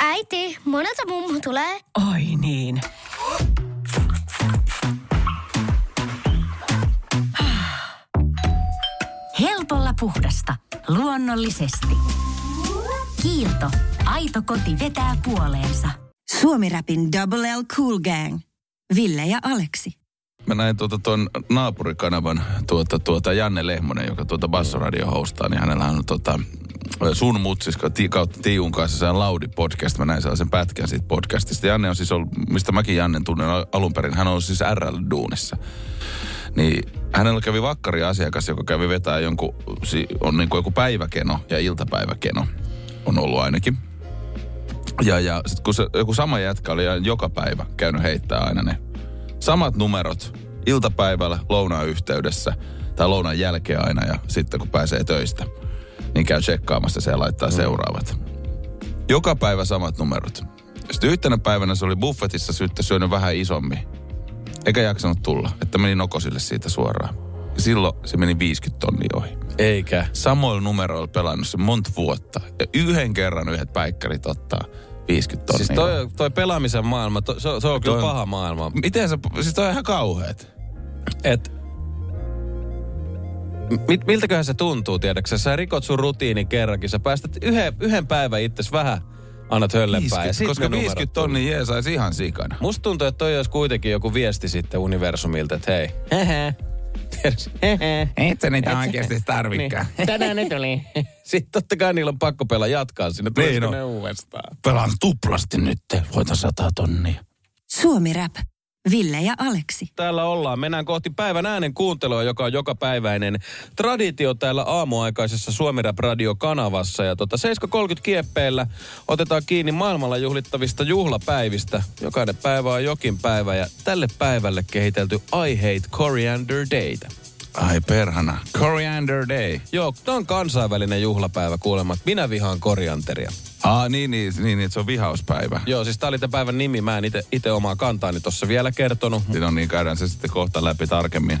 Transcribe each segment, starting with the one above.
Äiti, monelta mummu tulee? Oi niin. Helpolla puhdasta. Luonnollisesti. Kiilto. Aito koti vetää puoleensa. Suomi-räpin Double L Cool Gang. Ville ja Aleksi. Mä näin tuota tuon naapurikanavan tuota, tuota Janne Lehmonen, joka tuota Bassoradio hostaa, niin hänellä on tuota, sun mutsiska ti, kautta Tiun kanssa se Laudi podcast. Mä näin sellaisen pätkän siitä podcastista. Janne on siis ollut, mistä mäkin Jannen tunnen alun perin, hän on siis RL-duunissa. Niin hänellä kävi vakkari asiakas, joka kävi vetää jonkun, on niin kuin joku päiväkeno ja iltapäiväkeno on ollut ainakin. Ja, ja sitten kun se, joku sama jätkä oli joka päivä käynyt heittää aina ne samat numerot iltapäivällä lounaan yhteydessä tai lounaan jälkeen aina ja sitten kun pääsee töistä, niin käy tsekkaamassa se ja laittaa mm. seuraavat. Joka päivä samat numerot. Sitten yhtenä päivänä se oli buffetissa sitten syönyt vähän isommin. Eikä jaksanut tulla, että meni nokosille siitä suoraan. Ja silloin se meni 50 tonnia ohi. Eikä. Samoilla numeroilla pelannut se monta vuotta. Ja yhden kerran yhdet päikkärit ottaa 50 tonnia. Siis toi, toi pelaamisen maailma, to, se, se on kyllä Toi- paha maailma. Miten se, siis toi on ihan kauheet. Et, mit, miltäköhän se tuntuu, tiedätkö sä? rikot sun rutiinin kerrankin, sä päästät yhden, yhden päivän itses vähän annat höllempää. 50, ja sit koska ne numerot 50 tonnia jeesaisi ihan sikana. Musta tuntuu, että toi olisi kuitenkin joku viesti sitten universumilta, että hei, hehe. Et sä niitä oikeasti tarvikaan. Niin. Tänään ne tuli. Sitten totta kai niillä on pakko pelaa jatkaa sinne. Niin Niin on. ne uudestaan? Pelaan tuplasti nyt, voitan 100 tonnia. Suomi-rap. Ville ja Aleksi. Täällä ollaan. Mennään kohti päivän äänen kuuntelua, joka on jokapäiväinen traditio täällä aamuaikaisessa Suomi Rap Radio-kanavassa. Ja tota 7.30 kieppeillä otetaan kiinni maailmalla juhlittavista juhlapäivistä. Jokainen päivä on jokin päivä ja tälle päivälle kehitelty I Hate Coriander Dayta. Ai perhana. Coriander Day. Joo, tämä on kansainvälinen juhlapäivä kuulemma. Minä vihaan korianteria. Ah, niin, niin, niin, niin, se on vihauspäivä. Joo, siis tämä oli tämän päivän nimi. Mä en itse omaa kantaani tuossa vielä kertonut. On niin, käydään se sitten kohta läpi tarkemmin.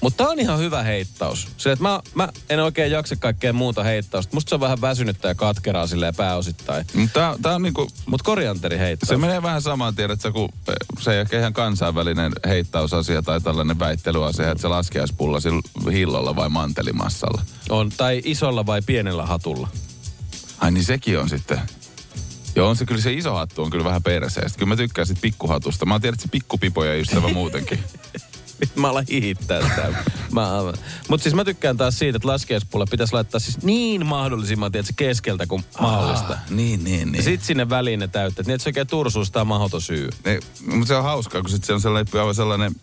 Mutta tää on ihan hyvä heittaus. Se, että mä, mä en oikein jaksa kaikkea muuta heittausta. Musta se on vähän väsynyttä ja katkeraa silleen pääosittain. Mutta tää, tää on niinku, Mut korianteri heittaus. se menee vähän samaan, tiedätkö, kun eh, se ei ehkä ihan kansainvälinen heittausasia tai tällainen väittelyasia, että se laskiaispulla sillä hillolla vai mantelimassalla. On, tai isolla vai pienellä hatulla. Ai niin sekin on sitten. Joo, on se kyllä se iso hattu on kyllä vähän perseestä. Kyllä mä tykkään sit pikkuhatusta. Mä tiedän, että se pikkupipoja ystävä muutenkin. Mä alan hiittää sitä. Mä, mut siis mä tykkään taas siitä, että laskiaispulla pitäisi laittaa siis niin mahdollisimman tiedätkö, keskeltä kuin mahdollista. Ah, niin, niin, Ja niin. sit sinne väliin ne täyttää, niin että se oikein tursuustaa mahdoton syy. Mutta se on hauskaa, kun sit se on sellainen, aivan sellainen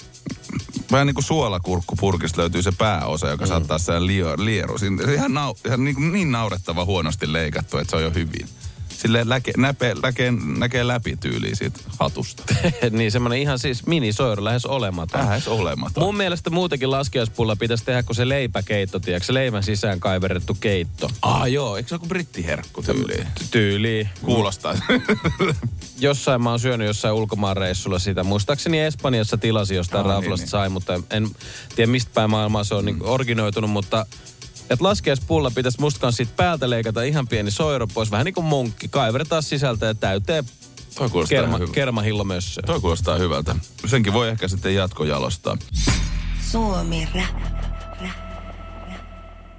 vähän niin kuin suolakurkkupurkista löytyy se pääosa, joka mm. saattaa sen lio, lieru. Siinä, se ihan, nau, ihan niin, niin naurettava huonosti leikattu, että se on jo hyvin. Silleen läke, näpe, läke, näkee läpi tyyliin siitä hatusta. niin semmonen ihan siis minisoiru, lähes olematon. Lähes olematon. Mun mielestä muutenkin laskiaispulla pitäisi tehdä, kun se leipäkeitto, tiedätkö, se leivän sisään kaiverrettu keitto. Ah joo, eikö se ole brittiherkku tyyliin? Tyyli. Kuulostaa. Jossain mä oon syönyt jossain ulkomaan reissulla sitä. Muistaakseni Espanjassa tilasi jostain ah, niin, raflasta niin. sai, mutta en- en tiedä mistä päin maailmaa se on mm. niin originoitunut, mutta että laskiaispulla pitäisi musta kanssa siitä päältä leikata ihan pieni soiro pois, vähän niin kuin munkki. Kaivertaa sisältä ja täyteen Toi kuulostaa, kerma, hyvä. kermahillomössöä. Toi kuulostaa hyvältä. Senkin voi ehkä sitten jatkojalostaa. Suomi-rap.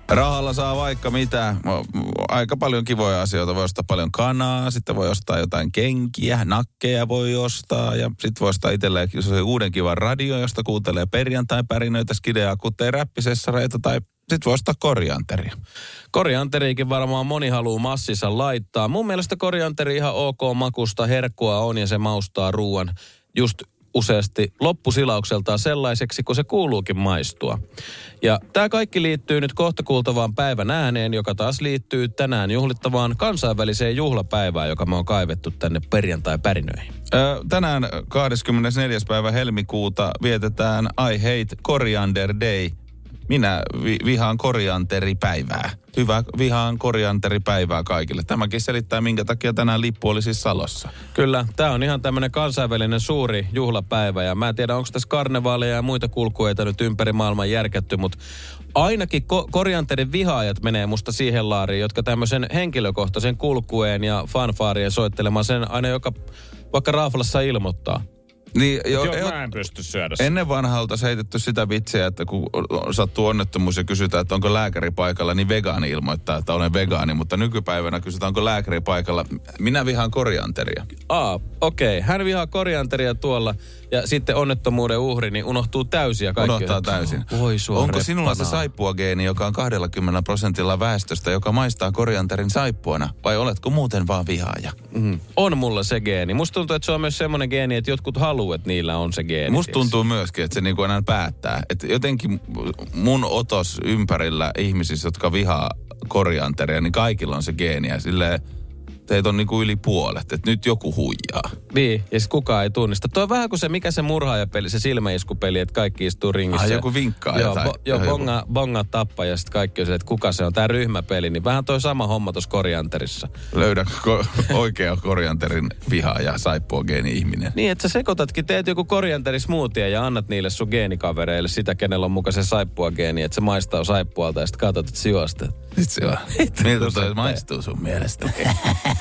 Rahalla saa vaikka mitä. Aika paljon kivoja asioita. Voi ostaa paljon kanaa, sitten voi ostaa jotain kenkiä, nakkeja voi ostaa. Ja sitten voi ostaa itselleen on uuden kivan radio, josta kuuntelee perjantai-pärinöitä, skideja, kuten räppisessareita tai sitten voi ostaa korianteria. Korianteriikin varmaan moni haluaa massissa laittaa. Mun mielestä korianteri ihan ok makusta, herkkua on ja se maustaa ruoan just useasti loppusilaukseltaan sellaiseksi, kun se kuuluukin maistua. Ja tämä kaikki liittyy nyt kohta kuultavaan päivän ääneen, joka taas liittyy tänään juhlittavaan kansainväliseen juhlapäivään, joka me on kaivettu tänne perjantai-pärinöihin. Tänään 24. päivä helmikuuta vietetään I Hate Coriander Day Minä vi- vihaan korianteripäivää. Hyvä vihaan korianteripäivää kaikille. Tämäkin selittää, minkä takia tänään lippu oli siis Salossa. Kyllä, tämä on ihan tämmöinen kansainvälinen suuri juhlapäivä ja mä en tiedä, onko tässä karnevaaleja ja muita kulkueita nyt ympäri maailman järkätty, mutta ainakin ko- korianterin vihaajat menee musta siihen laariin, jotka tämmöisen henkilökohtaisen kulkueen ja fanfaarien soittelemaan sen aina joka vaikka Raafalassa ilmoittaa. Niin, jo, Joo, jo, mä en pysty syödä Ennen vanhalta heitetty sitä vitsiä, että kun sattuu onnettomuus ja kysytään, että onko lääkäri paikalla, niin vegaani ilmoittaa, että olen vegaani. Mutta nykypäivänä kysytään, onko lääkäri paikalla. Minä vihaan korianteria. Aa, okei. Okay. Hän vihaa korianteria tuolla ja sitten onnettomuuden uhri, niin unohtuu täysin ja kaikki. Unohtaa täysin. Voi sua Onko sinulla se saippuageeni, joka on 20 prosentilla väestöstä, joka maistaa korianterin saippuana? Vai oletko muuten vaan vihaaja? Mm. On mulla se geeni. Musta tuntuu, että se on myös semmoinen geeni, että jotkut haluaa, että niillä on se geeni. Musta tiiäks. tuntuu myöskin, että se niinku enää päättää. Että jotenkin mun otos ympärillä ihmisissä, jotka vihaa korianteria, niin kaikilla on se geeni. Ja silleen, teitä on niinku yli puolet, että nyt joku huijaa. Niin, ja sit kukaan ei tunnista. Tuo on vähän kuin se, mikä se murhaajapeli, se silmäiskupeli, että kaikki istuu ringissä. Ah, joku vinkkaa Joo, jotain. bo, joo Joku- bonga, bonga tappa ja sitten kaikki on se, että kuka se on. Tämä ryhmäpeli, niin vähän toi sama homma tuossa korianterissa. Löydä ko- oikea korianterin vihaaja, saippuageeni ihminen. Niin, että sä sekoitatkin, teet joku korianterismoothie ja annat niille sun geenikavereille sitä, kenellä on mukaan se saippua geeni, että se maistaa saippualta ja sitten katsot, että se juosta. Sit se on. Miltä toi maistuu sun mielestä?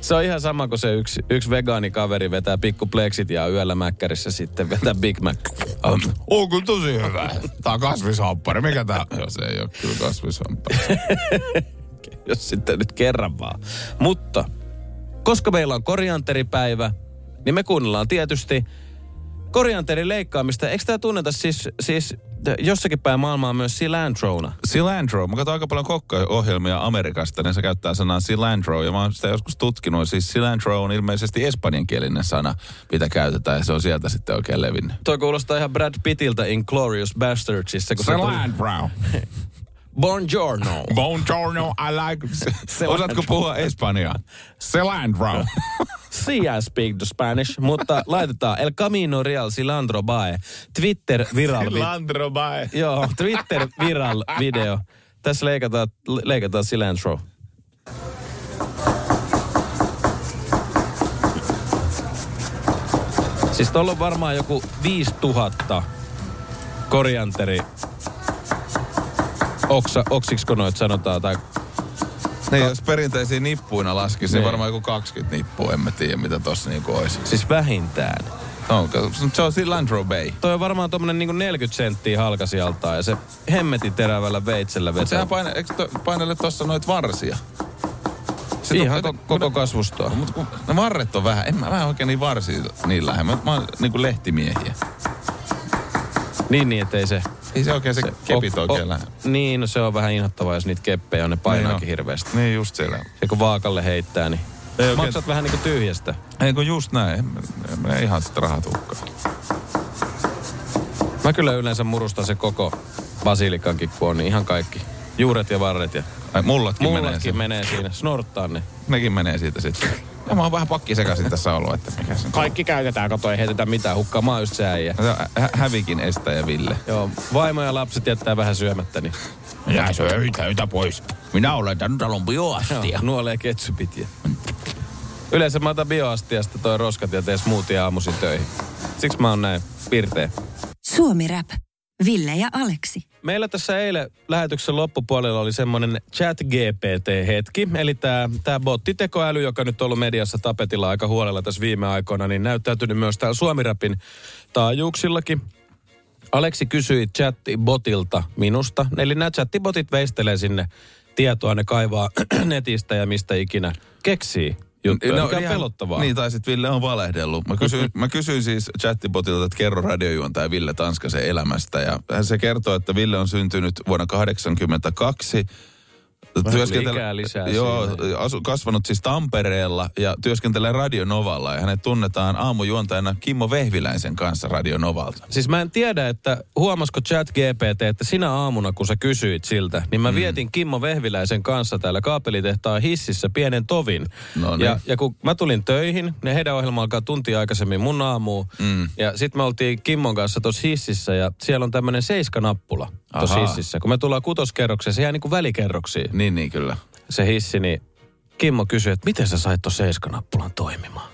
Se on ihan sama kuin se yksi, yksi vegaanikaveri vetää pikku pleksit ja yöllä mäkkärissä sitten vetää Big Mac. On, on kyllä tosi hyvä. Tää on kasvishamppari. Mikä tää? Joo, se ei ole kyllä kasvishamppari. jos sitten nyt kerran vaan. Mutta koska meillä on korianteripäivä, niin me kuunnellaan tietysti korianterin leikkaamista. Eikö tämä tunneta siis, siis jossakin päin maailmaa myös cilantrona? Cilantro. Mä katson aika paljon kokkaohjelmia Amerikasta, niin se käyttää sanaa cilantro. Ja mä oon sitä joskus tutkinut. Siis cilantro on ilmeisesti espanjankielinen sana, mitä käytetään. Ja se on sieltä sitten oikein levinnyt. Toi kuulostaa ihan Brad Pittiltä Inglorious Bastardsissa. Kun se tuli- Buongiorno. Buongiorno, I like... Osaatko puhua espanjaa? Cilantro. See I speak the Spanish, mutta laitetaan El Camino Real Cilantro Bae. Twitter viral. vi- Cilantro, bye. Joo, Twitter viral video. Tässä leikataan, leikataan cilantro. Siis tuolla on varmaan joku 5000 korianteri. Oksa, oksiksko noit sanotaan, tai Niin, jos perinteisiä nippuina laskisi, niin Niin. varmaan joku 20 nippua. En mä tiedä, mitä tossa niinku olisi. siis vähintään. No, se on Cilantro Bay. Toi on varmaan tommonen niinku 40 senttiä halkasijaltaan ja se hemmetin terävällä veitsellä Mutta vetää. sehän paine, eikö to, painele tossa noit varsia? Se Ihan to- ko- koko kasvustoa. Mutta kun ne varret on vähän, en mä vähän oikein niin varsia niin lähde. Mä, mä oon niinku lehtimiehiä. Niin, niin, ettei se... Ei se oikein se, se kepit oikein o-. Niin, no se on vähän inhottavaa, jos niitä keppejä on, ne painaakin Niin hirveästi. Niin just siellä. Se kun vaakalle heittää, niin Ei oikein- maksat vähän niin kuin tyhjästä. Ei kun just näin. Mä ihan sitä rahat hukkaan. Mä kyllä yleensä murustan se koko basilikankin, kun on niin ihan kaikki. Juuret ja varret ja Ai, mullatkin menee mullatkin se. menee siinä. Snorttaan ne. Nekin menee siitä sitten. Ja mä oon vähän pakki sekaisin tässä ollut, että mikä se on. Kaikki käytetään, kato ei heitetä mitään hukkaa. Mä oon just se äijä. On hä- hävikin estäjä Ville. Joo, vaimo ja lapset jättää vähän syömättä, niin Ja se on pois. Minä olen tämän talon bioastia. Joo, nuolee ketsupit. Ja... Yleensä mä otan bioastiasta toi roskat ja teen smoothie aamuisin töihin. Siksi mä oon näin pirteä. Suomi Rap. Ville ja Aleksi. Meillä tässä eilen lähetyksen loppupuolella oli semmoinen chat GPT-hetki. Eli tämä tää bottitekoäly, joka nyt on ollut mediassa tapetilla aika huolella tässä viime aikoina, niin näyttäytynyt myös täällä Suomirapin taajuuksillakin. Aleksi kysyi chattibotilta minusta. Eli nämä chattibotit veistelee sinne tietoa, ne kaivaa netistä ja mistä ikinä keksii juttuja, no, mikä on ihan- pelottavaa. Niin, tai sitten Ville on valehdellut. Mä kysyin, mä kysyin siis chattibotilta, että kerro radiojuontaja Ville Tanskasen elämästä. Ja se kertoo, että Ville on syntynyt vuonna 1982 ikää lisää Joo, asu, kasvanut siis Tampereella ja työskentelee Radio Novalla. Ja hänet tunnetaan aamujuontajana Kimmo Vehviläisen kanssa Radio Novalta. Siis mä en tiedä, että huomasiko chat GPT, että sinä aamuna, kun sä kysyit siltä, niin mä mm. vietin Kimmo Vehviläisen kanssa täällä kaapelitehtaan hississä pienen tovin. No niin. ja, ja kun mä tulin töihin, niin heidän ohjelma alkaa tuntia aikaisemmin mun aamuun. Mm. Ja sit me oltiin Kimmon kanssa tuossa hississä ja siellä on tämmönen seiskanappula tuossa hississä. Kun me tullaan kutoskerrokseen, se jää niinku välikerroksiin Niin, niin kyllä. se hissi, niin Kimmo kysyi, että miten sä sait tuon seiskanappulan toimimaan.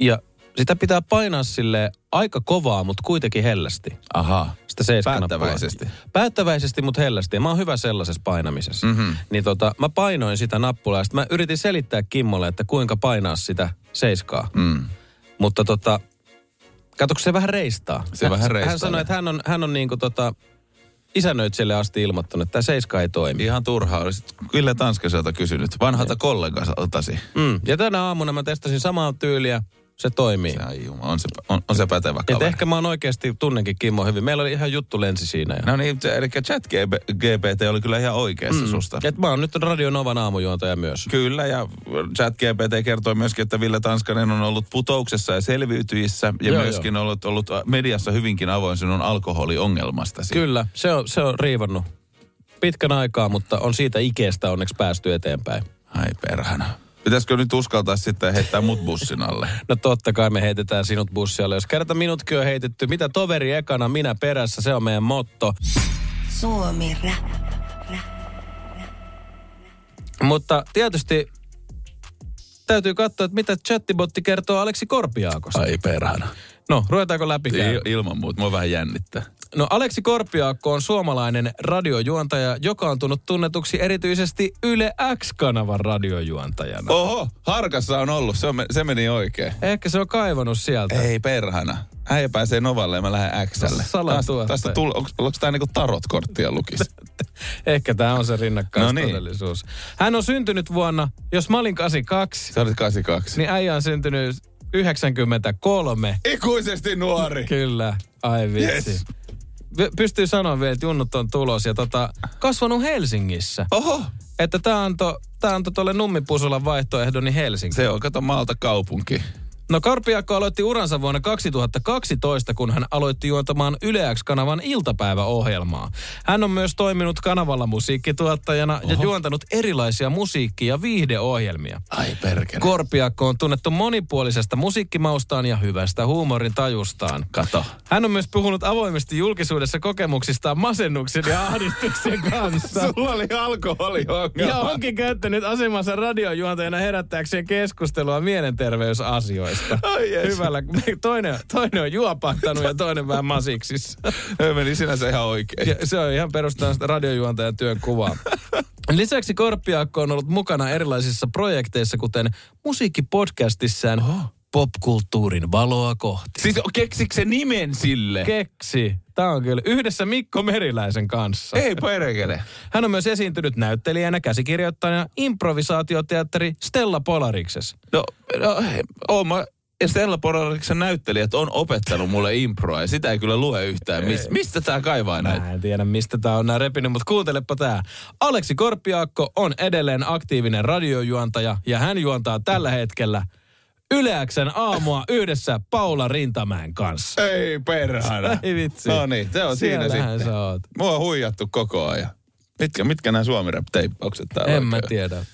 Ja sitä pitää painaa sille aika kovaa, mutta kuitenkin hellästi. Aha. Sitä. Päättäväisesti. Päättäväisesti, mutta hellästi. Ja mä oon hyvä sellaisessa painamisessa. Mm-hmm. Niin tota, mä painoin sitä nappulaa ja sit mä yritin selittää Kimmolle, että kuinka painaa sitä seiskaa. Mm. Mutta tota, katsoiko se vähän reistaa? Se hän, vähän Hän reistaa. sanoi, että hän on, hän on niinku tota, isännöitsijälle asti ilmoittanut, että tämä seiska ei toimi. Ihan turhaa. Olisit Ville Tanskaselta kysynyt. Vanhalta kollegaltasi. Mm. Ja tänä aamuna mä testasin samaa tyyliä, se toimii. Se, ai jumala, on, se, on, on se pätevä Et kaveri. ehkä mä oon oikeasti tunnenkin Kimmo hyvin. Meillä oli ihan juttu lensi siinä. Ja... No niin, eli chat GPT oli kyllä ihan oikeassa mm. susta. Et mä oon nyt Radio Novan aamujuontaja myös. Kyllä, ja chat GPT kertoi myöskin, että Ville Tanskanen on ollut putouksessa ja selviytyissä, ja Joo, joo, myöskin joo. ollut, ollut mediassa hyvinkin avoin sinun alkoholiongelmastasi. Kyllä, se on, se on riivannut pitkän aikaa, mutta on siitä ikeestä onneksi päästy eteenpäin. Ai perhana. Pitäisikö nyt uskaltaa sitten heittää mut bussin alle? No totta kai me heitetään sinut bussialle. Jos kerta minutkin on heitetty, mitä toveri ekana, minä perässä, se on meidän motto. Suomi Rap. Mutta tietysti täytyy katsoa, että mitä chattibotti kertoo Aleksi Korpiaakosta. Ai perhana. No, ruvetaanko läpi? Il, ilman muuta, mua vähän jännittää. No Aleksi Korpiaakko on suomalainen radiojuontaja, joka on tullut tunnetuksi erityisesti Yle X-kanavan radiojuontajana. Oho, harkassa on ollut, se, on, se meni oikein. Ehkä se on kaivannut sieltä. Ei perhana. Äijä pääsee Novalle ja mä lähden Xlle. Salatuottaja. Tästä, tull, onko, onko tää niinku tarot-korttia lukis? Ehkä tämä on se rinnakkaistodellisuus. Hän on syntynyt vuonna, jos mä olin 82, Sä olit 82. niin äijä on syntynyt 93. Ikuisesti nuori. Kyllä, ai vitsi. Yes. Pystyy sanoa vielä, että junnut on tulos ja tota, kasvanut Helsingissä. Oho, Että tämä antoi tää anto tuolle Nummipusulan vaihtoehdon niin Helsinki. se on, kato maalta kaupunki. No Karpiakko aloitti uransa vuonna 2012, kun hän aloitti juontamaan Yle X-kanavan iltapäiväohjelmaa. Hän on myös toiminut kanavalla musiikkituottajana Oho. ja juontanut erilaisia musiikki- ja viihdeohjelmia. Ai perkele. Korpiakko on tunnettu monipuolisesta musiikkimaustaan ja hyvästä huumorin tajustaan. Kato. Hän on myös puhunut avoimesti julkisuudessa kokemuksistaan masennuksen ja ahdistuksen kanssa. Sulla oli alkoholiongelma. Ja onkin käyttänyt asemansa radiojuontajana herättääkseen keskustelua mielenterveysasioista. Ai jes. Hyvällä. Toinen, toinen on juopahtanut ja toinen vähän masiksissa. Meni sinänsä ihan oikein. Ja se on ihan perustaan sitä radiojuontajan työn kuvaa. Lisäksi Korpiakko on ollut mukana erilaisissa projekteissa, kuten musiikkipodcastissaan Popkulttuurin valoa kohti. Siis keksikö se nimen sille? Keksi. Tämä on kyllä yhdessä Mikko Meriläisen kanssa. Ei perkele. Hän on myös esiintynyt näyttelijänä, käsikirjoittajana, improvisaatioteatteri Stella Polariksessa. No, no oon mä ja Stella Porariksen näyttelijät on opettanut mulle improa ja sitä ei kyllä lue yhtään. Mis, mistä tää kaivaa näitä? Mä en tiedä, mistä tää on nää repinyt, mutta kuuntelepa tää. Aleksi Korpiaakko on edelleen aktiivinen radiojuontaja ja hän juontaa tällä hetkellä Yleäksen aamua yhdessä Paula Rintamäen kanssa. Ei perhana. Ei vitsi. No niin, se on siinä sitten. sä oot. Mua on huijattu koko ajan. Mitkä, mitkä nämä suomi rap teippaukset täällä En mä oikein? tiedä.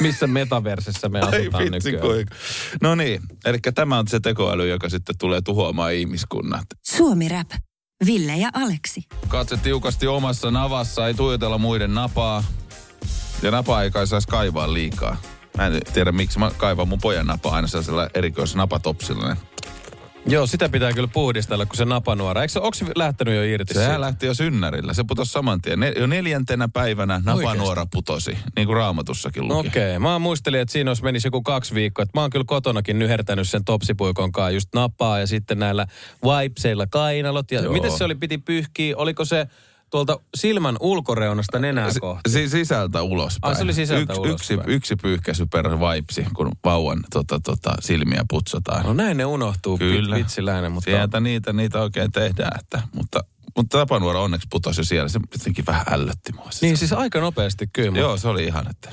Missä metaversessä me Ai asutaan vitsi nykyään. kuinka. No niin, eli tämä on se tekoäly, joka sitten tulee tuhoamaan ihmiskunnat. Suomi Rap. Ville ja Aleksi. Katse tiukasti omassa navassa, ei tuijotella muiden napaa. Ja napaa ei kai saisi kaivaa liikaa. Mä en tiedä, miksi mä kaivan mun pojan napaa aina sellaisella erikoisnapatopsilla. Joo, sitä pitää kyllä puhdistella, kun se napanuora. Eikö se, onko se lähtenyt jo irti Sehän siitä? lähti jo synnärillä. Se putosi saman tien. Ne, jo neljäntenä päivänä napanuora putosi, niin kuin raamatussakin luki. Okei, okay. mä muistelin, että siinä olisi menisi joku kaksi viikkoa. Että mä oon kyllä kotonakin nyhertänyt sen topsipuikon kanssa just napaa ja sitten näillä wipeseilla kainalot. Ja Joo. miten se oli, piti pyyhkiä? Oliko se tuolta silmän ulkoreunasta nenää Si- kohti? si- sisältä ulospäin. Ai, se oli sisältä Yksi, ulospäin. yksi, yksi pyyhkäisy per vaipsi, kun vauvan tota, tota, silmiä putsataan. No näin ne unohtuu Kyllä. vitsiläinen, mutta... Sieltä niitä, niitä oikein tehdään. Että, mutta mutta tapanuora onneksi putosi jo siellä. Se jotenkin vähän ällötti mua. Niin siis aika nopeasti kyllä. Joo, se oli ihan, että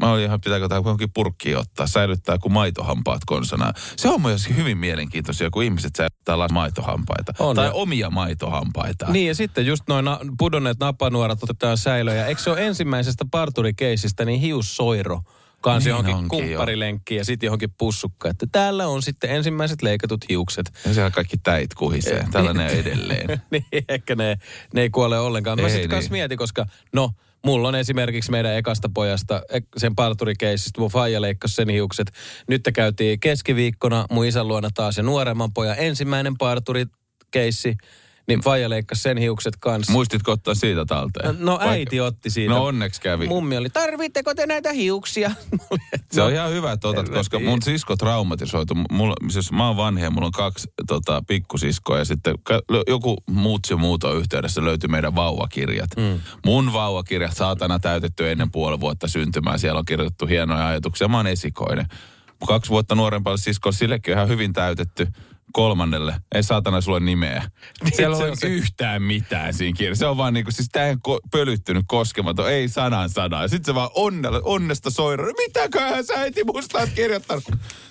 mä olin ihan, pitääkö tämä johonkin purkkiin ottaa, säilyttää kuin maitohampaat konsana. Se on myös hyvin mielenkiintoisia, kun ihmiset säilyttää maitohampaita. On, tai ja- omia maitohampaita. Niin ja sitten just noin na- pudonneet napanuorat otetaan säilöön. Ja eikö se ole ensimmäisestä parturikeisistä niin hiussoiro kanssa Niin johonkin kumpparilenkkiin ja sitten johonkin pussukkaan. Että täällä on sitten ensimmäiset leikatut hiukset. Ja siellä kaikki täit kuhisee. Tällainen edelleen. niin ehkä ne, ne ei kuole ollenkaan. Mä sitten kanssa niin. mietin, koska no, mulla on esimerkiksi meidän ekasta pojasta, ek- sen parturikeisistä, mun faija leikkasi sen hiukset. Nyt te käytiin keskiviikkona mun isän luona taas ja nuoremman pojan ensimmäinen parturikeissi, niin faija leikkasi sen hiukset kanssa. Muistitko ottaa siitä talteen? No Vaikka- äiti otti siitä. No onneksi kävi. Mummi oli, tarvitteko te näitä hiuksia? Se on ihan hyvä, että otat, koska mun sisko traumatisoitu. Mulla, siis mä oon vanhia, mulla on kaksi tota, pikkusiskoa ja sitten joku muutsi muuton yhteydessä löytyi meidän vauvakirjat. Mm. Mun vauvakirjat saatana täytetty ennen puoli vuotta syntymää. Siellä on kirjoitettu hienoja ajatuksia. Mä oon esikoinen. Kaksi vuotta nuorempalle siskolle, sillekin on ihan hyvin täytetty kolmannelle. Ei saatana sulle nimeä. Siellä se on se. yhtään mitään siinä kirjassa. Se on vaan niinku, siis tää ko- pölyttynyt koskematon, ei sanan sanaa. Ja sit se vaan onnella, onnesta soira. Mitäköhän sä äiti musta oot kirjoittanut?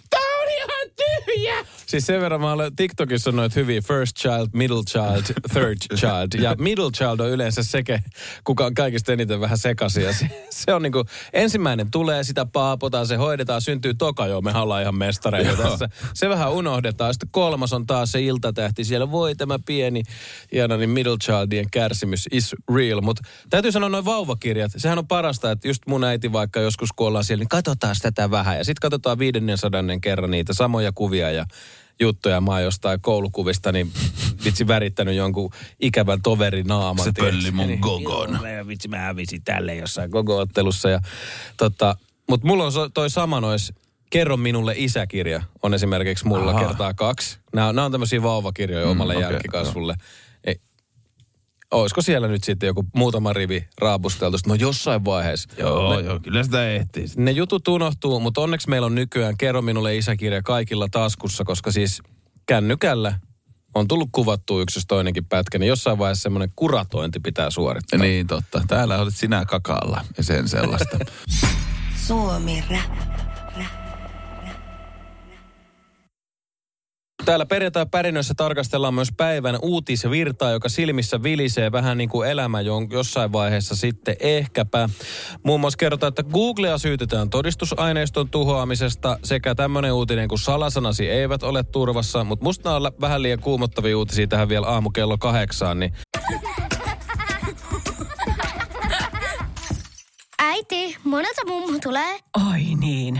Tää on ihan tyhjä! Siis sen verran mä olen TikTokissa on noita hyviä first child, middle child, third child. Ja middle child on yleensä sekä, kuka on kaikista eniten vähän sekaisin. Ja se, se on niinku, ensimmäinen tulee, sitä paapotaan, se hoidetaan, syntyy toka, joo, me ollaan ihan mestareita Joo. tässä. Se vähän unohdetaan. Sitten kolmas on taas se iltatähti siellä. Voi tämä pieni, hieno, niin middle childien kärsimys is real. Mutta täytyy sanoa noin vauvakirjat. Sehän on parasta, että just mun äiti vaikka joskus kun ollaan siellä, niin katsotaan tätä vähän. Ja sitten katsotaan 500 kerran niitä samoja kuvia ja juttuja. Mä oon jostain koulukuvista, niin vitsi värittänyt jonkun ikävän toverin naaman. Se pölli mun Niin, gogon. joo, Vitsi, mä hävisin tälle jossain gogo-ottelussa. Ja, tota, Mutta mulla on so- toi sama nois Kerro minulle isäkirja on esimerkiksi mulla Aha. kertaa kaksi. Nämä, nämä on tämmöisiä vauvakirjoja Mm, omalle okei, jälkikasvulle. Ei, olisiko siellä nyt sitten joku muutama rivi raapusteltu? No jossain vaiheessa. Joo, ne, joo, kyllä sitä ehtii. ne jutut unohtuu, mutta onneksi meillä on nykyään Kerro minulle isäkirja kaikilla taskussa, koska siis kännykällä on tullut kuvattua yksi jos toinenkin pätkä, niin jossain vaiheessa semmoinen kuratointi pitää suorittaa. Niin totta. Täällä olet sinä kakaalla ja sen sellaista. Suomi Rap. Täällä perjantai pärinössä tarkastellaan myös päivän uutisvirtaa, joka silmissä vilisee vähän niin kuin elämä jossain vaiheessa sitten ehkäpä. Muun muassa kerrotaan, että Googlea syytetään todistusaineiston tuhoamisesta sekä tämmöinen uutinen kuin salasanasi eivät ole turvassa, mutta musta on vähän liian kuumottavia uutisia tähän vielä aamu kello kahdeksaan, niin Äiti, monelta mummu tulee? Oi niin.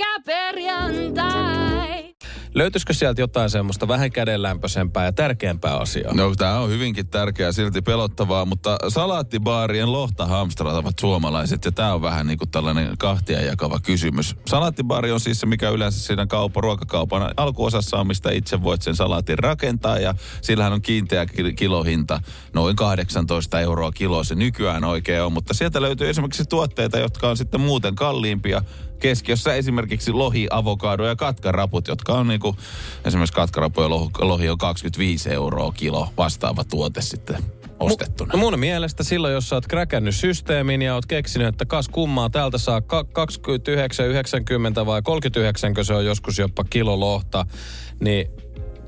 Pyörykkäperjantai! löytyisikö sieltä jotain semmoista vähän kädenlämpöisempää ja tärkeämpää asiaa? No tämä on hyvinkin tärkeää, silti pelottavaa, mutta salaattibaarien lohta hamstraatavat suomalaiset ja tämä on vähän niin kuin tällainen kahtia jakava kysymys. Salaattibaari on siis se, mikä yleensä siinä kaupan, ruokakaupan alkuosassa on, mistä itse voit sen salaatin rakentaa ja sillähän on kiinteä ki- kilohinta, noin 18 euroa kilo se nykyään oikein on, mutta sieltä löytyy esimerkiksi tuotteita, jotka on sitten muuten kalliimpia, keskiössä esimerkiksi lohi, avokado ja katkaraput, jotka on niinku, esimerkiksi katkarapu ja lohi, on 25 euroa kilo vastaava tuote sitten ostettuna. No mun mielestä silloin, jos sä oot kräkännyt systeemin ja oot keksinyt, että kas kummaa, täältä saa ka- 29,90 vai 39, se on joskus jopa kilo lohta, niin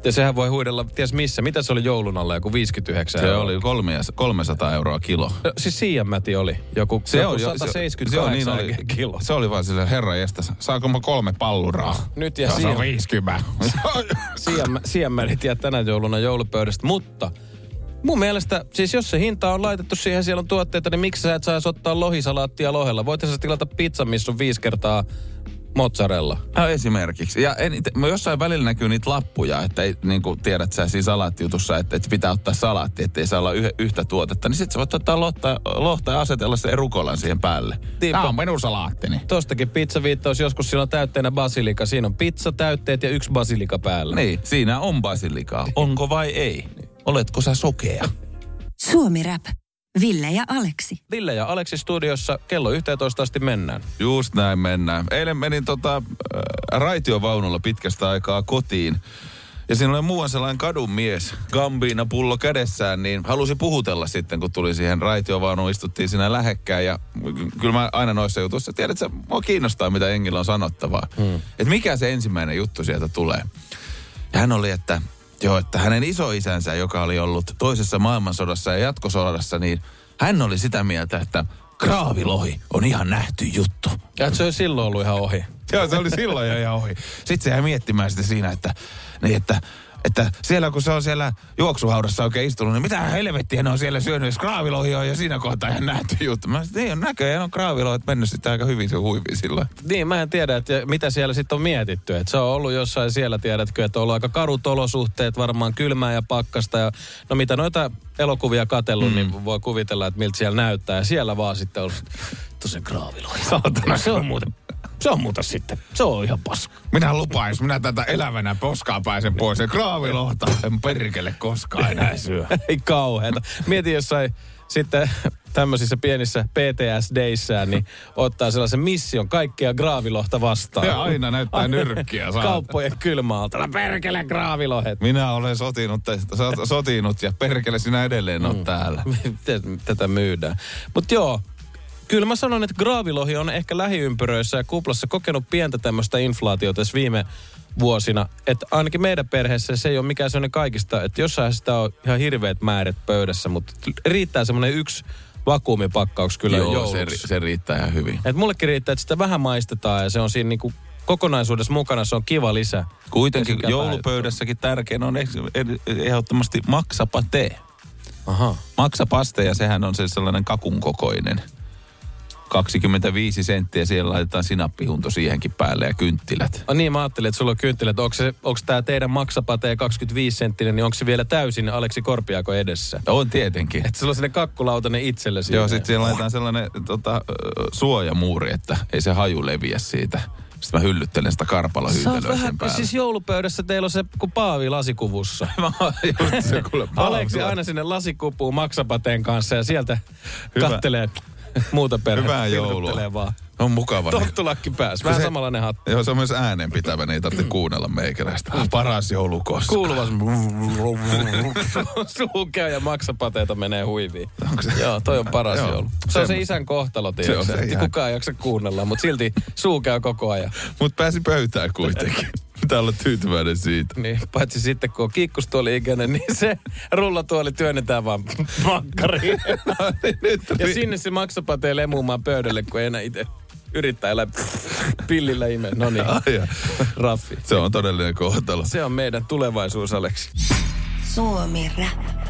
ja sehän voi huidella, ties missä. Mitä se oli joulun alla, joku 59 Se euroa? oli kolme- 300 euroa kilo. No, siis Siianmäti oli joku, Se joku on jo- 178 se on niin oli, kilo. Se oli vaan sille herra jästä, saako mä kolme palluraa? Nyt ja Joo, se on Siian- 50. Siianmärit jää tänä jouluna joulupöydästä, mutta mun mielestä, siis jos se hinta on laitettu siihen, siellä on tuotteita, niin miksi sä et saisi ottaa lohisalaattia lohella? Voit sä tilata pizzan, missä on viisi kertaa mozzarella. No esimerkiksi. Ja en, mä jossain välillä näkyy niitä lappuja, että ei, niin kuin tiedät sä siinä salaattijutussa, että, että pitää ottaa salaatti, ettei saa olla yh, yhtä tuotetta. Niin sit sä voit ottaa lohta, lohta ja asetella se rukolan siihen päälle. Tämä on minun salaattini. Tostakin pizzaviittaus, joskus siinä on täytteenä basilika. Siinä on pizza, täytteet ja yksi basilika päällä. Niin, siinä on basilikaa. Onko vai ei? Oletko sä sokea? Suomi Rap. Ville ja Aleksi. Ville ja Aleksi studiossa kello 11 asti mennään. Just näin mennään. Eilen menin tota, äh, raitiovaunulla pitkästä aikaa kotiin. Ja siinä oli muuan sellainen kadun mies, gambiina pullo kädessään, niin halusi puhutella sitten, kun tuli siihen raitiovaunuun, istuttiin siinä lähekkäin. Ja kyllä mä aina noissa jutuissa, tiedät sä, mua kiinnostaa, mitä Engillä on sanottavaa. Hmm. Että mikä se ensimmäinen juttu sieltä tulee. Ja hän oli, että joo, että hänen isoisänsä, joka oli ollut toisessa maailmansodassa ja jatkosodassa, niin hän oli sitä mieltä, että kraavilohi on ihan nähty juttu. Ja se olisi silloin ollut ihan ohi. Joo, se oli silloin jo ihan ohi. Sitten se jäi miettimään sitä siinä, että, niin että että siellä kun se on siellä juoksuhaudassa oikein istunut, niin mitä helvettiä ne on siellä syönyt, jos kraavilohi on jo siinä kohtaa ihan nähty juttu. Mä sanoin, niin on näköjään on kraavilohet mennyt sitten aika hyvin se huivi silloin. Niin, mä en tiedä, että mitä siellä sitten on mietitty. Että se on ollut jossain siellä, tiedätkö, että on ollut aika karut olosuhteet, varmaan kylmää ja pakkasta. Ja, no mitä noita elokuvia katsellut, mm. niin voi kuvitella, että miltä siellä näyttää. Ja siellä vaan sitten on tosi kraavilohi. Saatana, se on muuten se on muuta sitten. Se on ihan paska. Minä lupaan, jos minä tätä elävänä poskaa pääsen pois, ja kraavilohta en perkele koskaan enää syö. Ei kauheeta. Mieti jossain sitten tämmöisissä pienissä PTS-deissään, niin ottaa sellaisen mission kaikkea graavilohta vastaan. Ja aina näyttää nyrkkiä. Saat. Kauppojen kylmaalta. Perkele graavilohet. Minä olen sotinut, sotinut ja perkele sinä edelleen on mm. täällä. Tätä myydään. Mutta joo, kyllä mä sanon, että graavilohi on ehkä lähiympyröissä ja kuplassa kokenut pientä tämmöistä inflaatiota tässä viime vuosina. Että ainakin meidän perheessä se ei ole mikään sellainen kaikista, että jossain sitä on ihan hirveät määrät pöydässä, mutta riittää semmoinen yksi vakuumipakkaus kyllä Joo, se, se, riittää ihan hyvin. Et mullekin riittää, että sitä vähän maistetaan ja se on siinä niinku kokonaisuudessa mukana, se on kiva lisä. Kuitenkin joulupöydässäkin tärkein on ehdottomasti maksapate. Aha. Maksapaste ja sehän on se sellainen kakun kokoinen. 25 senttiä, siellä laitetaan sinappihunto siihenkin päälle ja kynttilät. Ah, niin, mä ajattelin, että sulla on kynttilät. Onko, se, onko tämä teidän maksapatee 25 senttinen, niin onko se vielä täysin Aleksi Korpiako edessä? On tietenkin. Että sulla on sinne kakkulautainen itsellesi. Joo, sitten siellä laitetaan sellainen tota, suojamuuri, että ei se haju leviä siitä. Sitten mä hyllyttelen sitä karpalla hyytelöä vähän, päälle. Siis joulupöydässä teillä on se kuin paavi lasikuvussa. se, kuule, Aleksi aina sinne lasikupuun maksapateen kanssa ja sieltä Hyvä. kattelee muuta perhettä. Hyvää joulua. vaan. On mukava. Tottulakki pääs. Vähän se, samanlainen hattu. Joo, se on myös äänenpitävä, niin ei tarvitse kuunnella meikäläistä. Ah, paras joulu koskaan. Kuuluvas. Suu käy ja maksapateita menee huiviin. Onko se? Joo, toi on paras Joo. joulu. Se, on se isän kohtalo, tiedätkö? Se se Kukaan ei jaksa kuunnella, mutta silti suu käy koko ajan. Mutta pääsi pöytään kuitenkin. Pitää olla tyytyväinen siitä. Niin, paitsi sitten kun on kiikkustuoli-ikäinen, niin se rullatuoli työnnetään vaan makkariin. no, niin, nyt, ja sinne se maksapatee lemumaan pöydälle, kun ei enää itse yrittää elää pillillä ime. No niin, raffi. Se on todellinen kohtalo. Se on meidän tulevaisuus, Aleksi. Suomi rap.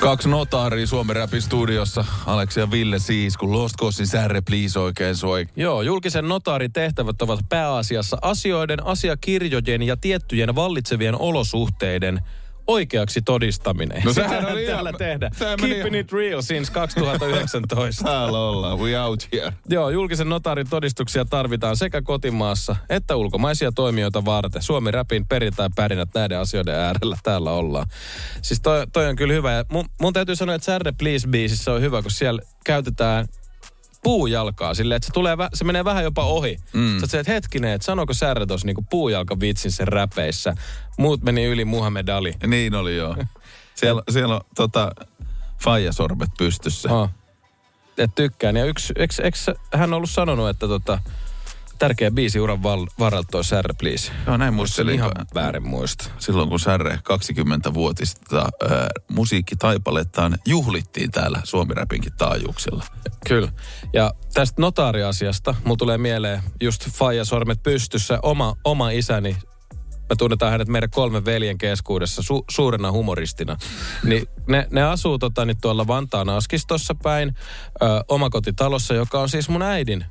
Kaksi notaaria Suomen Rapin studiossa. Aleksi ja Ville siis, kun Lost Coastin särre please oikein soi. Joo, julkisen notaarin tehtävät ovat pääasiassa asioiden, asiakirjojen ja tiettyjen vallitsevien olosuhteiden oikeaksi todistaminen. No sehän on täällä tehdä. Keeping it real since 2019. täällä ollaan, we out here. Joo, julkisen notaarin todistuksia tarvitaan sekä kotimaassa että ulkomaisia toimijoita varten. Suomi Räpin perintään pärinät näiden asioiden äärellä täällä ollaan. Siis toi, toi on kyllä hyvä. Ja mun, mun täytyy sanoa, että Särde Please-biisissä on hyvä, kun siellä käytetään puujalkaa silleen, että se, tulee, se menee vähän jopa ohi. Mm. Sä se, että hetkinen, että sanoiko Särre tuossa niinku puujalka vitsin sen räpeissä. Muut meni yli Muhammed Ali. Niin oli joo. siellä, siellä on tota, faijasormet pystyssä. Oh. Et tykkään. Ja yksi, eikö, eikö hän ollut sanonut, että tota, tärkeä biisi uran val- varalta toi Särre Please. Joo, näin muistelin. Ihan väärin muista. Silloin kun Särre 20-vuotista äh, musiikkitaipalettaan juhlittiin täällä Suomi-räpinkin taajuuksilla. Kyllä. Ja tästä notaariasiasta mulla tulee mieleen just Faija Sormet pystyssä oma, oma isäni me tunnetaan hänet meidän kolmen veljen keskuudessa su- suurena humoristina. Niin ne, ne asuu tota, niin tuolla Vantaan Askistossa päin, ö, omakotitalossa, joka on siis mun äidin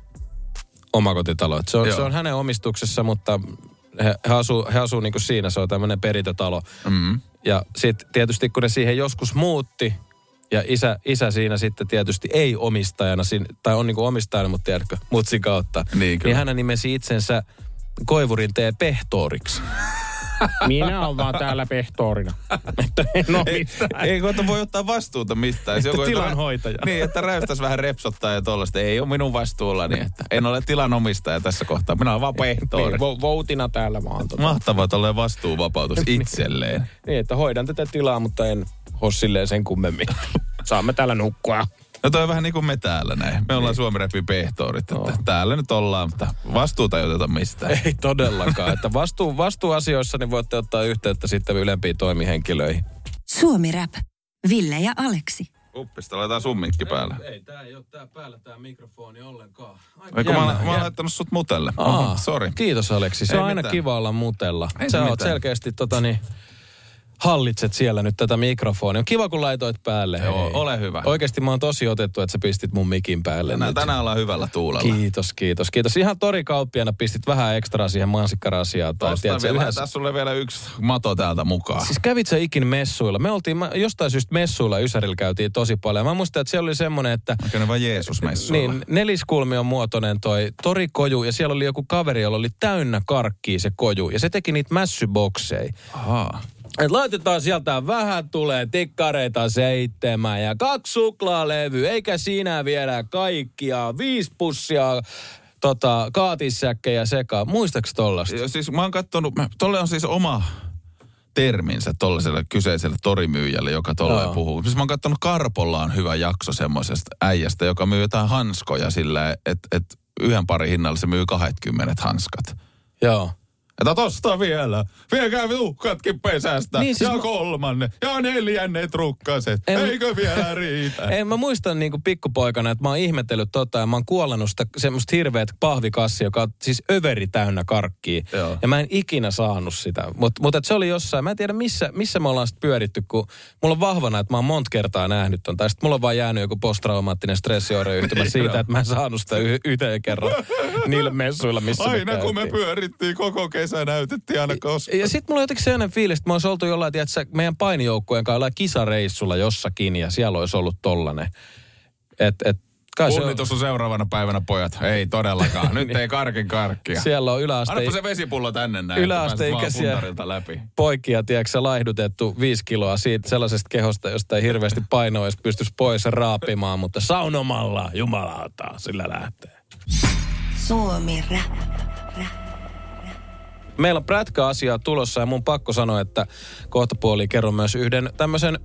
omakotitalo. Se, on, Joo. se on hänen omistuksessa, mutta he, he asuu, he asuu niin kuin siinä, se on tämmöinen perintötalo. Mm. Ja sitten tietysti kun ne siihen joskus muutti, ja isä, isä siinä sitten tietysti ei omistajana, tai on niin kuin omistajana, mutta tiedätkö, mutsin kautta. Niin, kyllä. niin hän nimesi itsensä Koivurin tee pehtooriksi. Minä olen vaan täällä pehtoorina. Että en ole mitään. Ei kohta voi ottaa vastuuta mistään. Että Joku, tilanhoitaja. Niin, että räystäisi vähän repsottaa ja tollaista. Ei ole minun vastuullani. Että en ole tilanomistaja tässä kohtaa. Minä olen vaan pehtoori. Niin, vo- voutina täällä vaan. Tota. Mahtavaa tolleen vastuuvapautus itselleen. Niin, että hoidan tätä tilaa, mutta en ole sen kummemmin. Saamme täällä nukkua. No toi on vähän niin kuin me täällä näin. Me ollaan Suomi Räpin pehtoorit. Että täällä nyt ollaan, mutta vastuuta ei oteta mistään. Ei todellakaan. Että vastuu, vastuuasioissa niin voitte ottaa yhteyttä sitten ylempiin toimihenkilöihin. Suomi Rap. Ville ja Aleksi. Uppista laitetaan sun mikki päälle. Ei, tää ei ole tää päällä tää mikrofoni ollenkaan. Eikö mä, mä oon laittanut sut mutelle? Oho, sorry. Kiitos Aleksi. Se Ei on aina mitään. kiva olla mutella. Ei Sä se oot mitään. selkeästi tota niin, hallitset siellä nyt tätä mikrofonia. On kiva kun laitoit päälle. Joo, hei. ole hyvä. Oikeasti mä oon tosi otettu, että sä pistit mun mikin päälle Tänään, nyt. tänään ollaan hyvällä tuulella. Kiitos, kiitos, kiitos. Ihan torikauppiana pistit vähän ekstraa siihen mansikkarasiaan. Tai tiedätkö, vielä, vähän- tässä sulle vielä yksi mato täältä mukaan. Siis kävit sä ikin messuilla? Me oltiin, mä, jostain syystä messuilla Ysärillä käytiin tosi paljon. Mä muistan, että siellä oli semmonen, että ne vaan Jeesus messuilla? niin, neliskulmion muotoinen toi torikoju ja siellä oli joku kaveri, jolla oli täynnä karkkia se koju ja se teki niitä mässybokseja. Ahaa. Et laitetaan sieltä vähän tulee tikkareita seitsemän ja kaksi suklaalevyä, eikä siinä viedä kaikkia, viisi pussia tota, kaatissäkkejä sekaan. Muistaaks tollasta? Siis mä oon kattonut, mä, tolle on siis oma terminsä tollaselle kyseiselle torimyyjälle, joka tolleen Joo. puhuu. Siis mä oon kattonut Karpolla on hyvä jakso semmoisesta äijästä, joka myy jotain hanskoja sillä, että et yhden parin hinnalla se myy 20 hanskat. Joo. Että tosta vielä. Viekää tuhkatkin pesästä. Niin, siis ja mä- kolmanne. Ja neljännet rukkaset. En- Eikö vielä riitä? Ei, mä muistan niin kuin pikkupoikana, että mä oon ihmetellyt tota ja mä oon kuollannut sitä semmoista hirveät pahvikassia, joka on siis överi täynnä karkkia. Joo. Ja mä en ikinä saanut sitä. Mutta mut, et se oli jossain, mä en tiedä missä, missä me ollaan sitten pyöritty, kun mulla on vahvana, että mä oon monta kertaa nähnyt ton. Tai sitten mulla on vaan jäänyt joku posttraumaattinen stressioireyhtymä Niin, siitä, että mä en saanut sitä y- yhteen kerran niillä messuilla, missä Aina kun me pyörittiin koko kesä, näytettiin aina koska. Ja sitten mulla on jotenkin sellainen fiilis, että mä olisi oltu jollain, tiedätkö, meidän painijoukkueen kanssa jollain kisareissulla jossakin ja siellä olisi ollut tollanen. Et, et, kai se on, on seuraavana päivänä, pojat. Ei todellakaan. Nyt ei karkin karkkia. siellä on yläaste, Annapa se vesipullo tänne näin, yläasteikäisiä läpi. poikia, tiedätkö, sä laihdutettu viisi kiloa siitä sellaisesta kehosta, josta ei hirveästi painoa edes pystyisi pois raapimaan, mutta saunomalla, jumalauta, sillä lähtee. Suomi Rap. Meillä on prätkä-asiaa tulossa ja mun pakko sanoa, että kohta puoli kerron myös yhden tämmöisen,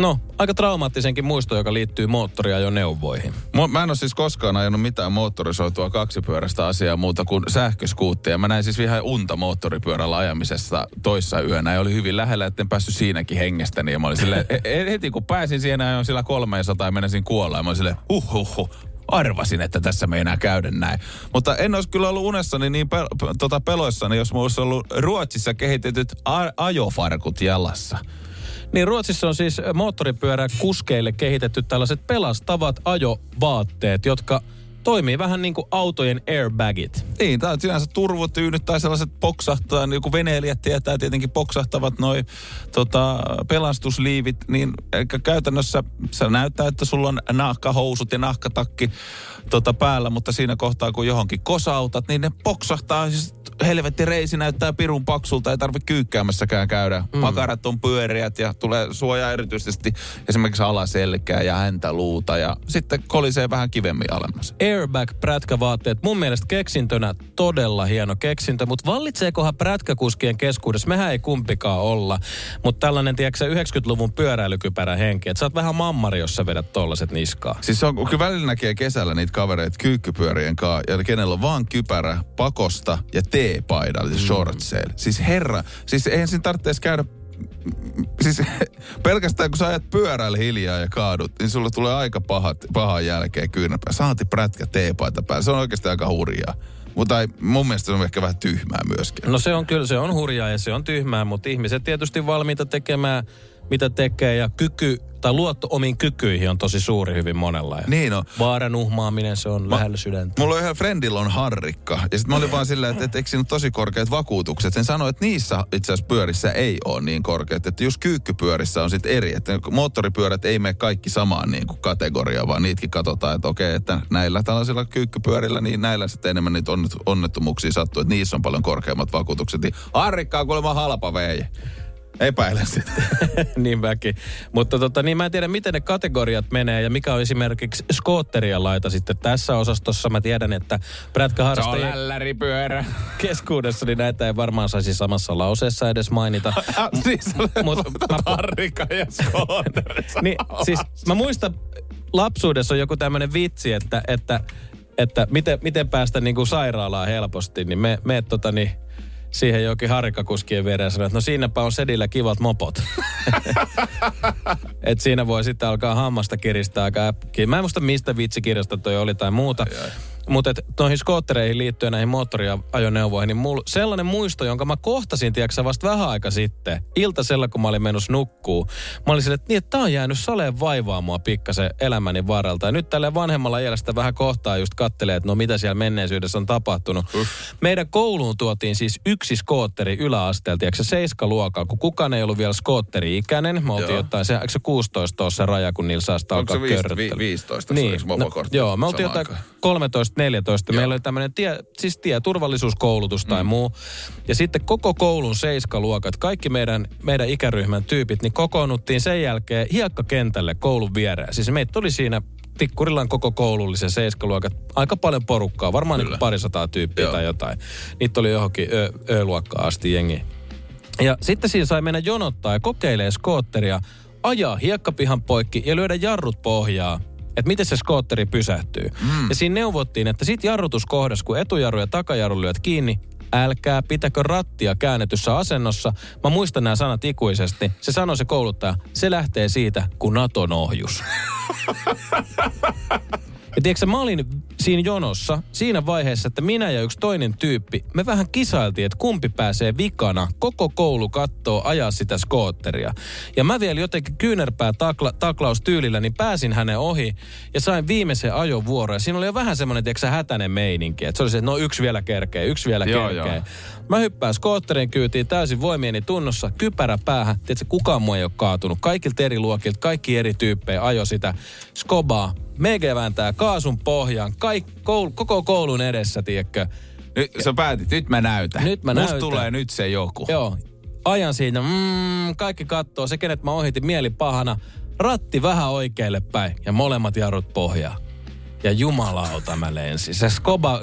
no, aika traumaattisenkin muisto, joka liittyy moottoriajoneuvoihin. Mä en ole siis koskaan ajanut mitään moottorisoitua kaksipyöräistä asiaa muuta kuin sähköskuuttia. Mä näin siis ihan unta moottoripyörällä ajamisesta toissa yönä ja oli hyvin lähellä, etten päässyt siinäkin hengestäni. Ja mä olin silleen, he- heti kun pääsin siihen ajoin sillä 300 ja menisin kuolla. Ja mä olin silleen, huh, huh, huh. Arvasin, että tässä me enää käydä näin. Mutta en olisi kyllä ollut unessani niin pel- p- tota peloissani, jos mulla olisi ollut Ruotsissa kehitetyt a- ajofarkut jalassa. Niin Ruotsissa on siis moottoripyörä kuskeille kehitetty tällaiset pelastavat ajovaatteet, jotka toimii vähän niin kuin autojen airbagit. Niin, tämä on sinänsä turvotyynyt tai sellaiset poksahtaa, niin joku veneilijät tietää tietenkin poksahtavat noi tota, pelastusliivit, niin käytännössä se näyttää, että sulla on nahkahousut ja nahkatakki tota, päällä, mutta siinä kohtaa kun johonkin kosautat, niin ne poksahtaa, siis helvetti reisi näyttää pirun paksulta, ei tarvitse kyykkäämässäkään käydä. Mm. Pakarat on pyöriät ja tulee suojaa erityisesti esimerkiksi alaselkää ja häntä luuta ja sitten kolisee vähän kivemmin alemmas. Airbag-prätkävaatteet, mun mielestä keksintönä todella hieno keksintö, mutta vallitseekohan prätkäkuskien keskuudessa? Mehän ei kumpikaan olla, mutta tällainen, tiedätkö 90-luvun pyöräilykypärä henki, että sä oot vähän mammari, jos sä vedät tollaset niskaa. Siis se on, kyllä välillä näkee kesällä niitä kavereita kyykkypyörien kanssa, ja kenellä on vaan kypärä pakosta ja teepaidalla, mm. shortseilla. Siis herra, siis eihän siinä tarvitse käydä siis pelkästään kun sä ajat pyörällä hiljaa ja kaadut, niin sulle tulee aika pahat, pahan jälkeen kyynäpää. Saati prätkä teepaita päällä. Se on oikeasti aika hurjaa. Mutta mun mielestä se on ehkä vähän tyhmää myöskin. No se on kyllä, se on hurjaa ja se on tyhmää, mutta ihmiset tietysti valmiita tekemään, mitä tekee ja kyky tai luotto omiin kykyihin on tosi suuri hyvin monella. Ja Niin on. Vaaran uhmaaminen, se on lähellä sydäntä. Mulla on ihan friendillä on harrikka. Ja sitten mä olin vaan silleen, että, että eikö siinä ole tosi korkeat vakuutukset. Sen sanoi, että niissä itse asiassa pyörissä ei ole niin korkeat. Että just kyykkypyörissä on sitten eri. Että moottoripyörät ei mene kaikki samaan niin kuin kategoriaan, vaan niitäkin katsotaan, että okei, että näillä tällaisilla kyykkypyörillä, niin näillä sitten enemmän niitä onnet- onnettomuuksia sattuu. Että niissä on paljon korkeammat vakuutukset. Niin harrikka on kuulemma halpa vei. Epäilen sitä. niin väki. Mutta tota, niin mä en tiedä, miten ne kategoriat menee ja mikä on esimerkiksi skootterien laita sitten tässä osastossa. Mä tiedän, että prätkäharrastajien lälläripyörä. keskuudessa niin näitä ei varmaan saisi samassa lauseessa edes mainita. Siis Mut mä- harrikka ja skootteri. niin, siis mä muistan, lapsuudessa on joku tämmöinen vitsi, että, että, että miten, miten päästä niin kuin sairaalaan helposti, niin me, me tota niin, siihen jokin harikkakuskien viereen ja sanoi, että no siinäpä on sedillä kivat mopot. Et siinä voi sitten alkaa hammasta kiristää aika äpkiä. Mä en muista mistä vitsikirjasta toi oli tai muuta. Mutta noihin skoottereihin liittyen näihin moottoriajoneuvoihin, niin mulla sellainen muisto, jonka mä kohtasin, tiedätkö vasta vähän aika sitten, iltasella kun mä olin menossa nukkuu. Mä olin silleen, että, niin, että tää on jäänyt saleen vaivaamaan pikkasen elämäni varrelta. Ja nyt tällä vanhemmalla iällä sitä vähän kohtaa just kattelee, että no mitä siellä menneisyydessä on tapahtunut. Uff. Meidän kouluun tuotiin siis yksi skootteri yläasteelta, tiedätkö seiskaluokkaa, kun kukaan ei ollut vielä skootteri-ikäinen. Mä oltiin jotain, se, se 16 tuossa raja, kun niillä saa sitä alkaa 15, 15 niin. no, Joo, me oltiin jotain 13 Siis 13-14. Meillä oli tämmöinen tie, siis tieturvallisuuskoulutus tai mm. muu. Ja sitten koko koulun seiskaluokat, kaikki meidän, meidän ikäryhmän tyypit, niin kokoonnuttiin sen jälkeen hiekkakentälle koulun viereen. Siis meitä oli siinä Tikkurillan koko koulullisen seiskaluokat. Aika paljon porukkaa, varmaan niin parisataa tyyppiä Joo. tai jotain. Niitä oli johonkin ö, Ö-luokkaan asti jengi. Ja sitten siinä sai mennä jonottaa ja kokeilee skootteria, ajaa hiekkapihan poikki ja lyödä jarrut pohjaa että miten se skootteri pysähtyy. Mm. Ja siinä neuvottiin, että sit jarrutuskohdassa, kun etujarru ja takajarru lyöt kiinni, älkää pitäkö rattia käännetyssä asennossa. Mä muistan nämä sanat ikuisesti. Se sanoi se kouluttaja, se lähtee siitä, kun Naton ohjus. Ja tiedätkö, mä olin siinä jonossa siinä vaiheessa, että minä ja yksi toinen tyyppi, me vähän kisailtiin, että kumpi pääsee vikana. Koko koulu kattoo ajaa sitä skootteria. Ja mä vielä jotenkin kyynärpää takla, taklaustyylillä, niin pääsin hänen ohi ja sain viimeisen ajovuoron. Ja siinä oli jo vähän semmoinen, tiedätkö, hätäinen meininki. Että se oli se, että no yksi vielä kerkee, yksi vielä Joo, kerkee. joo. Mä hyppään skootterin kyytiin täysin voimieni tunnossa, kypärä päähän. Tiedätkö, kukaan muu ei ole kaatunut. Kaikilta eri luokilta, kaikki eri tyyppejä ajo sitä skobaa. Meikä vääntää kaasun pohjaan, kaik, koul, koko koulun edessä, tiedätkö. Nyt sä päätit, nyt mä näytän. Nyt mä Musta näytän. tulee nyt se joku. Joo, ajan siinä, mm, kaikki kattoo, se kenet mä ohitin mieli pahana, ratti vähän oikealle päin ja molemmat jarrut pohjaa. Ja jumalauta mä lensin. Se skoba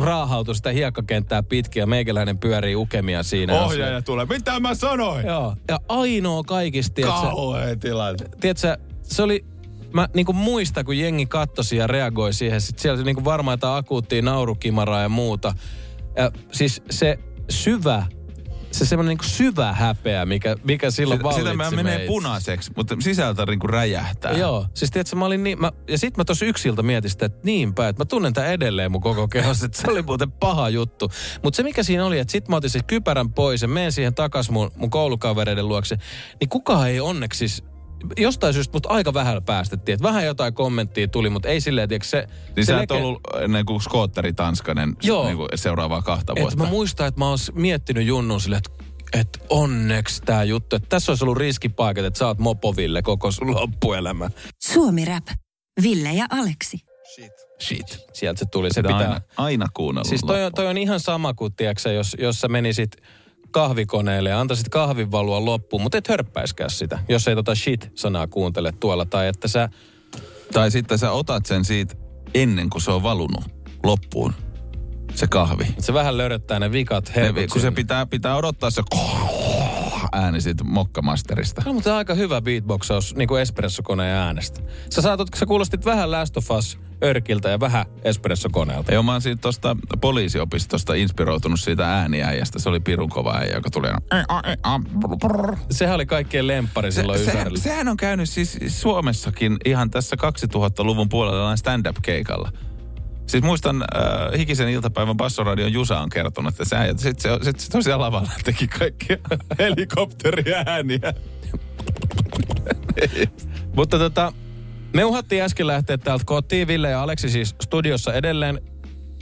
raahautui sitä hiekkakenttää pitkin ja meikäläinen pyörii ukemia siinä. Ohjaaja tulee. Mitä mä sanoin? Joo, ja ainoa kaikista, tiedätkö, Kauhea tilanne. tiedätkö, se oli, mä niinku muistan, kun jengi kattosi ja reagoi siihen. Sitten siellä oli niinku varmaan jotain akuuttia naurukimaraa ja muuta. Ja siis se syvä, se semmoinen niinku syvä häpeä, mikä, mikä silloin Sitä, vallitsi sitä mä menee meitä. punaiseksi, mutta sisältä niinku räjähtää. Joo, siis tiedätkö, mä olin niin, mä, ja sit mä tossa yksiltä mietin sitä, että niinpä, että mä tunnen tän edelleen mun koko kehossa, että se oli muuten paha juttu. Mutta se mikä siinä oli, että sit mä otin sen kypärän pois ja menen siihen takas mun, mun koulukavereiden luokse, niin kukaan ei onneksi siis, jostain syystä mut aika vähällä päästettiin, että vähän jotain kommenttia tuli, mutta ei silleen, tiedätkö, se... Niin se sä et ollut ennen kuin skootteri Tanskanen Joo. niin kuin seuraavaa kahta vuotta. mä muistan, että mä oon miettinyt Junnun silleen, että että onneksi tämä juttu, että tässä olisi ollut riskipaikat, että sä oot mopoville koko sun loppuelämä. Suomi Rap. Ville ja Aleksi. Shit. Sieltä se tuli, se Sitä pitää... aina, aina kuunnella Siis toi on, toi on ihan sama kuin, tiedätkö, jos, jos sä menisit kahvikoneelle ja antaisit kahvin valua loppuun, mutta et hörppäiskään sitä, jos ei tota shit-sanaa kuuntele tuolla. Tai että sä, Tai sitten sä otat sen siitä ennen kuin se on valunut loppuun. Se kahvi. se vähän löröttää ne vikat Ne, kun se pitää, pitää odottaa se ääni siitä mokkamasterista. On muuten aika hyvä beatboxaus niin kuin espressokoneen äänestä. Sä saatot, sä kuulostit vähän Last of Us Örkiltä ja vähän espressokoneelta. Joo, mä oon siitä tosta poliisiopistosta inspiroitunut siitä ääniäijästä. Se oli pirun kova äijä, joka tuli. Sehän oli kaikkien lemppari silloin se, sehän, sehän on käynyt siis Suomessakin ihan tässä 2000-luvun puolella stand-up-keikalla. Siis muistan äh, Hikisen iltapäivän Bassoradion Jusa on kertonut, että se sitten se, sit se tosiaan lavalla teki kaikkia helikopteriääniä. Mutta tota, me uhattiin äsken lähteä täältä kotiin. Ville ja Aleksi siis studiossa edelleen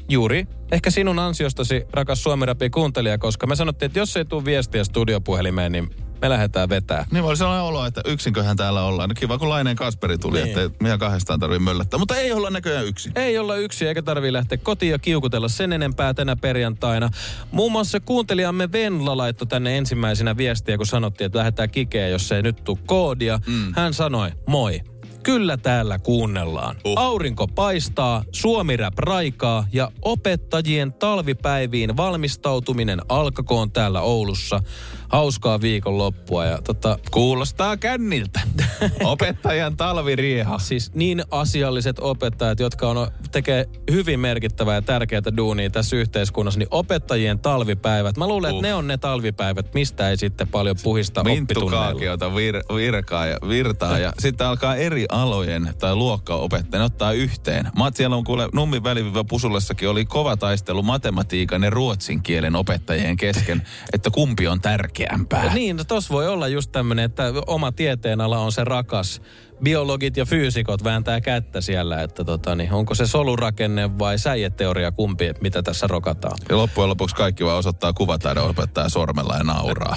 juuri ehkä sinun ansiostasi, rakas Suomi kuuntelija, koska me sanottiin, että jos ei tule viestiä studiopuhelimeen, niin me lähdetään vetää. Niin oli sellainen olo, että yksinköhän täällä ollaan. No Kiva, kun Laineen Kasperi tuli, Niin. että meidän kahdestaan tarvii möllättää. Mutta ei olla näköjään yksin. Ei olla yksi eikä tarvii lähteä kotiin ja kiukutella sen enempää tänä perjantaina. Muun muassa kuuntelijamme Venla laittoi tänne ensimmäisenä viestiä, kun sanottiin, että lähdetään kikeen, jos ei nyt tule koodia. Mm. Hän sanoi, moi. Kyllä täällä kuunnellaan. Uh. Aurinko paistaa, Suomi rap raikaa ja opettajien talvipäiviin valmistautuminen alkakoon täällä Oulussa. Hauskaa viikonloppua ja tota, Kuulostaa känniltä. Opettajan talvirieha. Siis niin asialliset opettajat, jotka on, tekee hyvin merkittävää ja tärkeää duunia tässä yhteiskunnassa, niin opettajien talvipäivät. Mä luulen, uh. Että ne on ne talvipäivät, mistä ei sitten paljon puhista oppitunneilla. Vir, virkaa ja virtaa ja sitten alkaa eri alojen tai luokkaopettajien ottaa yhteen. Mä siellä on kuule Nummin väliviivä Pusullessakin oli kova taistelu matematiikan ja ruotsin kielen opettajien kesken, että kumpi on tärkeämpää. Niin, no tos voi olla just tämmönen, että oma tieteenala on se rakas. Biologit ja fyysikot vääntää kättä siellä, että tota, niin, onko se solurakenne vai säijeteoria kumpi, mitä tässä rokataan. Ja loppujen lopuksi kaikki vaan osoittaa kuvataidon opettaja sormella ja nauraa.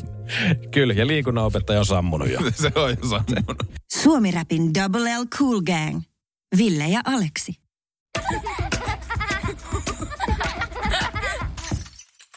Kyllä, ja liikunnanopettaja on sammunut jo. Se on jo sammunut. Suomi-rapin Double L Cool Gang. Ville ja Aleksi.